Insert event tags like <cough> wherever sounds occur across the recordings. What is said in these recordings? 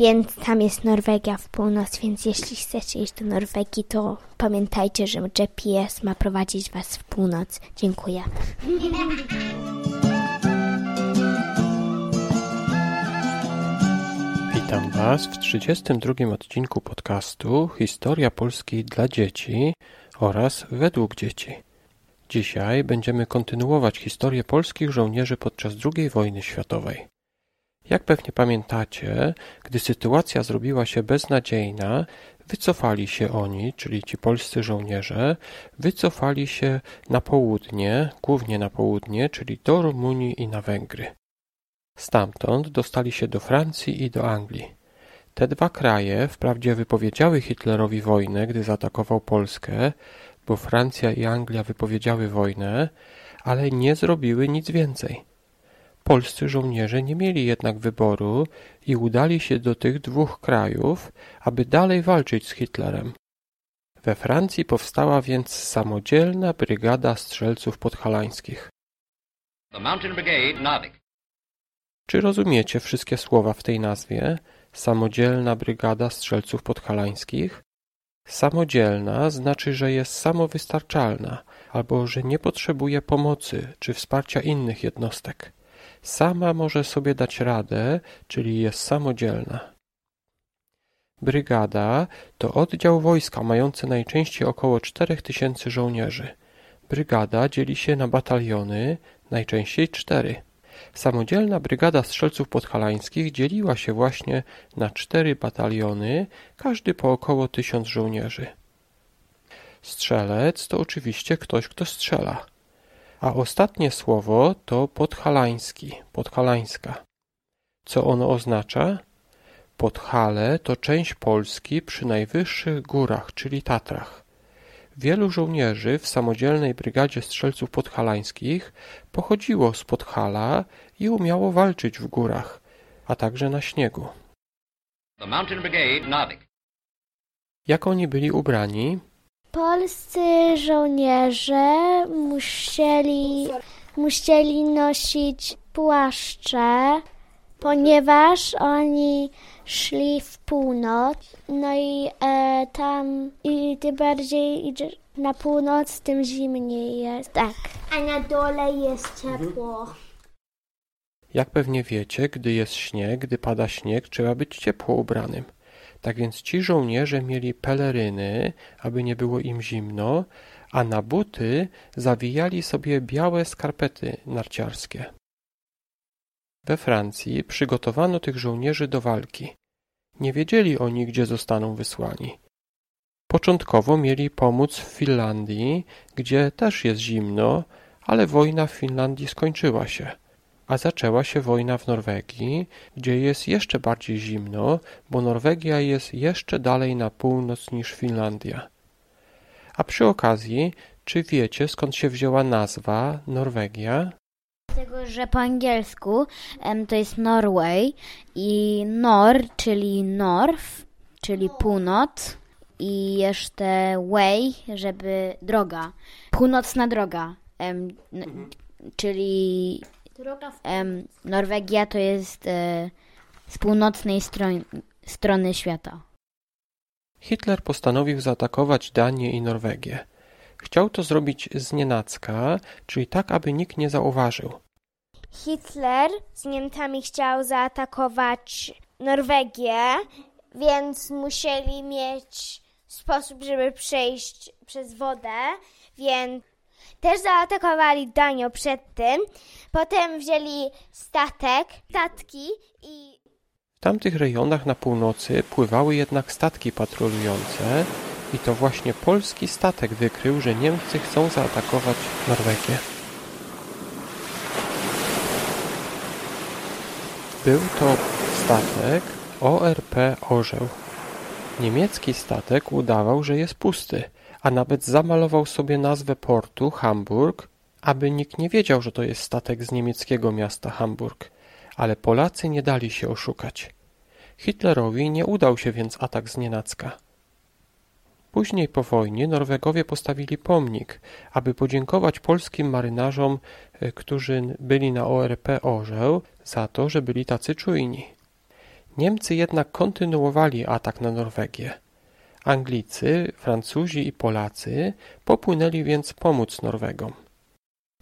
więc tam jest Norwegia w północ, więc jeśli chcecie iść do Norwegii, to pamiętajcie, że GPS ma prowadzić was w północ. Dziękuję. Witam Was w 32 odcinku podcastu Historia Polski dla dzieci oraz według dzieci. Dzisiaj będziemy kontynuować historię polskich żołnierzy podczas II wojny światowej. Jak pewnie pamiętacie, gdy sytuacja zrobiła się beznadziejna, wycofali się oni, czyli ci polscy żołnierze, wycofali się na południe, głównie na południe, czyli do Rumunii i na Węgry. Stamtąd dostali się do Francji i do Anglii. Te dwa kraje wprawdzie wypowiedziały Hitlerowi wojnę, gdy zaatakował Polskę, bo Francja i Anglia wypowiedziały wojnę, ale nie zrobiły nic więcej. Polscy żołnierze nie mieli jednak wyboru i udali się do tych dwóch krajów, aby dalej walczyć z Hitlerem. We Francji powstała więc samodzielna brygada strzelców podhalańskich. Czy rozumiecie wszystkie słowa w tej nazwie? Samodzielna brygada strzelców podhalańskich? Samodzielna znaczy, że jest samowystarczalna albo że nie potrzebuje pomocy czy wsparcia innych jednostek. Sama może sobie dać radę, czyli jest samodzielna. Brygada to oddział wojska mający najczęściej około 4000 żołnierzy. Brygada dzieli się na bataliony, najczęściej cztery. Samodzielna brygada strzelców podhalańskich dzieliła się właśnie na cztery bataliony, każdy po około tysiąc żołnierzy. Strzelec to oczywiście ktoś, kto strzela. A ostatnie słowo to podhalański, podhalańska. Co ono oznacza? Podhale to część Polski przy najwyższych górach, czyli Tatrach. Wielu żołnierzy w samodzielnej brygadzie strzelców podhalańskich pochodziło z Podhala i umiało walczyć w górach, a także na śniegu. Jak oni byli ubrani? Polscy żołnierze musieli, musieli nosić płaszcze, ponieważ oni szli w północ. No i e, tam i tym bardziej idziesz na północ, tym zimniej jest. Tak. A na dole jest ciepło. Jak pewnie wiecie, gdy jest śnieg, gdy pada śnieg, trzeba być ciepło ubranym. Tak więc ci żołnierze mieli peleryny, aby nie było im zimno, a na buty zawijali sobie białe skarpety narciarskie. We Francji przygotowano tych żołnierzy do walki. Nie wiedzieli oni, gdzie zostaną wysłani. Początkowo mieli pomóc w Finlandii, gdzie też jest zimno, ale wojna w Finlandii skończyła się a zaczęła się wojna w Norwegii, gdzie jest jeszcze bardziej zimno, bo Norwegia jest jeszcze dalej na północ niż Finlandia. A przy okazji, czy wiecie skąd się wzięła nazwa Norwegia? Dlatego, że po angielsku em, to jest Norway i Nor, czyli North, czyli północ i jeszcze way, żeby droga, północna droga, em, n- czyli em, Norwegia to jest e, z północnej stron strony świata. Hitler postanowił zaatakować Danię i Norwegię. Chciał to zrobić z nienacka, czyli tak, aby nikt nie zauważył. Hitler z Niemcami chciał zaatakować Norwegię, więc musieli mieć sposób, żeby przejść przez wodę, więc też zaatakowali Danię przed tym. Potem wzięli statek, statki i W tamtych rejonach na północy pływały jednak statki patrolujące i to właśnie polski statek wykrył, że Niemcy chcą zaatakować Norwegię. Był to statek ORP Orzeł. Niemiecki statek udawał, że jest pusty, a nawet zamalował sobie nazwę portu Hamburg, aby nikt nie wiedział, że to jest statek z niemieckiego miasta Hamburg. Ale Polacy nie dali się oszukać. Hitlerowi nie udał się więc atak z nienacka. Później po wojnie Norwegowie postawili pomnik, aby podziękować polskim marynarzom, e, którzy byli na ORP Orzeł, za to, że byli tacy czujni. Niemcy jednak kontynuowali atak na Norwegię. Anglicy, Francuzi i Polacy popłynęli więc pomóc Norwegom.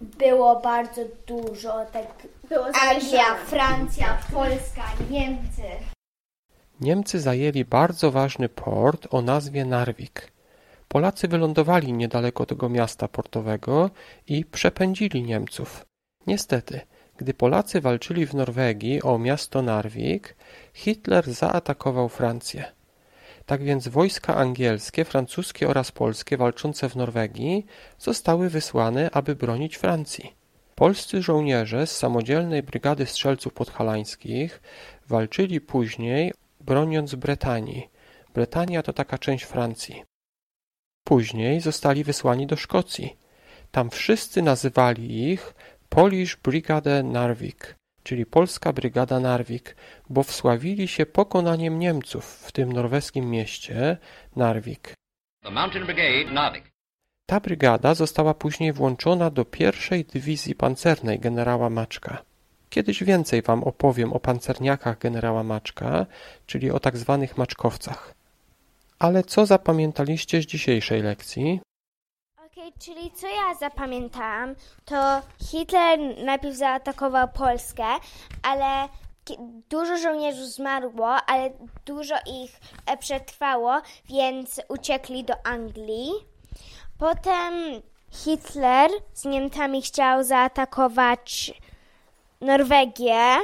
Było bardzo dużo, tak było Anglia, Francja, Polska, Niemcy. Niemcy zajęli bardzo ważny port o nazwie Narvik. Polacy wylądowali niedaleko tego miasta portowego i przepędzili Niemców. Niestety, gdy Polacy walczyli w Norwegii o miasto Narvik, Hitler zaatakował Francję. Tak więc wojska angielskie, francuskie oraz polskie walczące w Norwegii zostały wysłane, aby bronić Francji. Polscy żołnierze z samodzielnej brygady strzelców podhalańskich walczyli później broniąc Bretanii. Bretania to taka część Francji. Później zostali wysłani do Szkocji. Tam wszyscy nazywali ich Polish Brigade Narvik, czyli Polska Brygada Narvik, bo wsławili się pokonaniem Niemców w tym norweskim mieście Narvik. Ta brygada została później włączona do pierwszej dywizji pancernej generała Maczka. Kiedyś więcej wam opowiem o pancerniakach generała Maczka, czyli o tak zwanych maczkowcach. Ale co zapamiętaliście z dzisiejszej lekcji? Czyli co ja zapamiętałam, to Hitler najpierw zaatakował Polskę, ale dużo żołnierzy zmarło, ale dużo ich e, przetrwało, więc uciekli do Anglii. Potem Hitler z Niemcami chciał zaatakować Norwegię.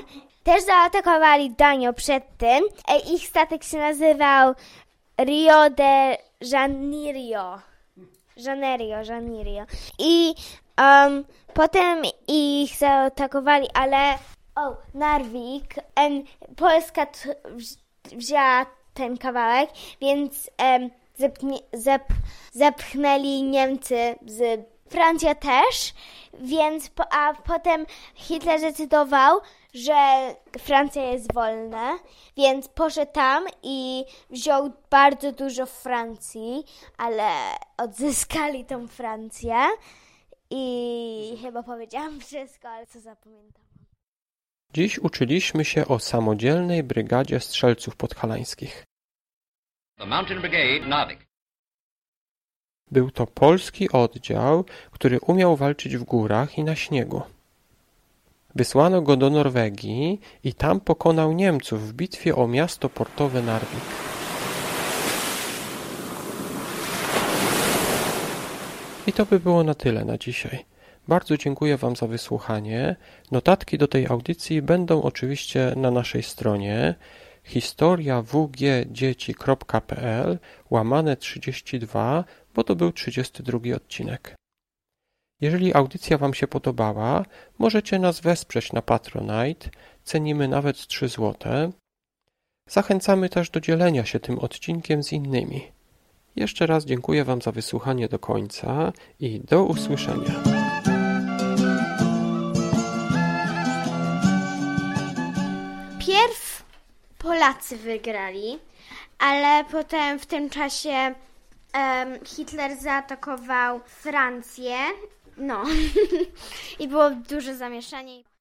Też zaatakowali Danię przed tym. E, ich statek się nazywał Rio de Janeiro. Janeiro, Janeiro. I um, potem ich zaatakowali, ale o, Narvik, en, Polska wzięła ten kawałek, więc um, zepnie, zep, zepchnęli Niemcy z Francja też, więc po, a potem Hitler zdecydował, że Francja jest wolna, więc poszedł tam i wziął bardzo dużo Francji, ale odzyskali tą Francję i chyba powiedziałam wszystko, ale co zapamiętam. Dziś uczyliśmy się o samodzielnej brygadzie strzelców podhalańskich. The Mountain Brigade Narvik. Był to polski oddział, który umiał walczyć w górach i na śniegu. Wysłano go do Norwegii i tam pokonał Niemców w bitwie o miasto portowe Narvik. I to by było na tyle na dzisiaj. Bardzo dziękuję Wam za wysłuchanie. Notatki do tej audycji będą oczywiście na naszej stronie historiawgdzieci.pl łamane 32 bo to był 32 odcinek. Jeżeli audycja Wam się podobała, możecie nas wesprzeć na Patronite, cenimy nawet 3 zł. Zachęcamy też do dzielenia się tym odcinkiem z innymi. Jeszcze raz dziękuję Wam za wysłuchanie do końca i do usłyszenia. Pierw Polacy wygrali, ale potem w tym czasie Hitler zaatakował Francję. No. <laughs> I było duże zamieszanie.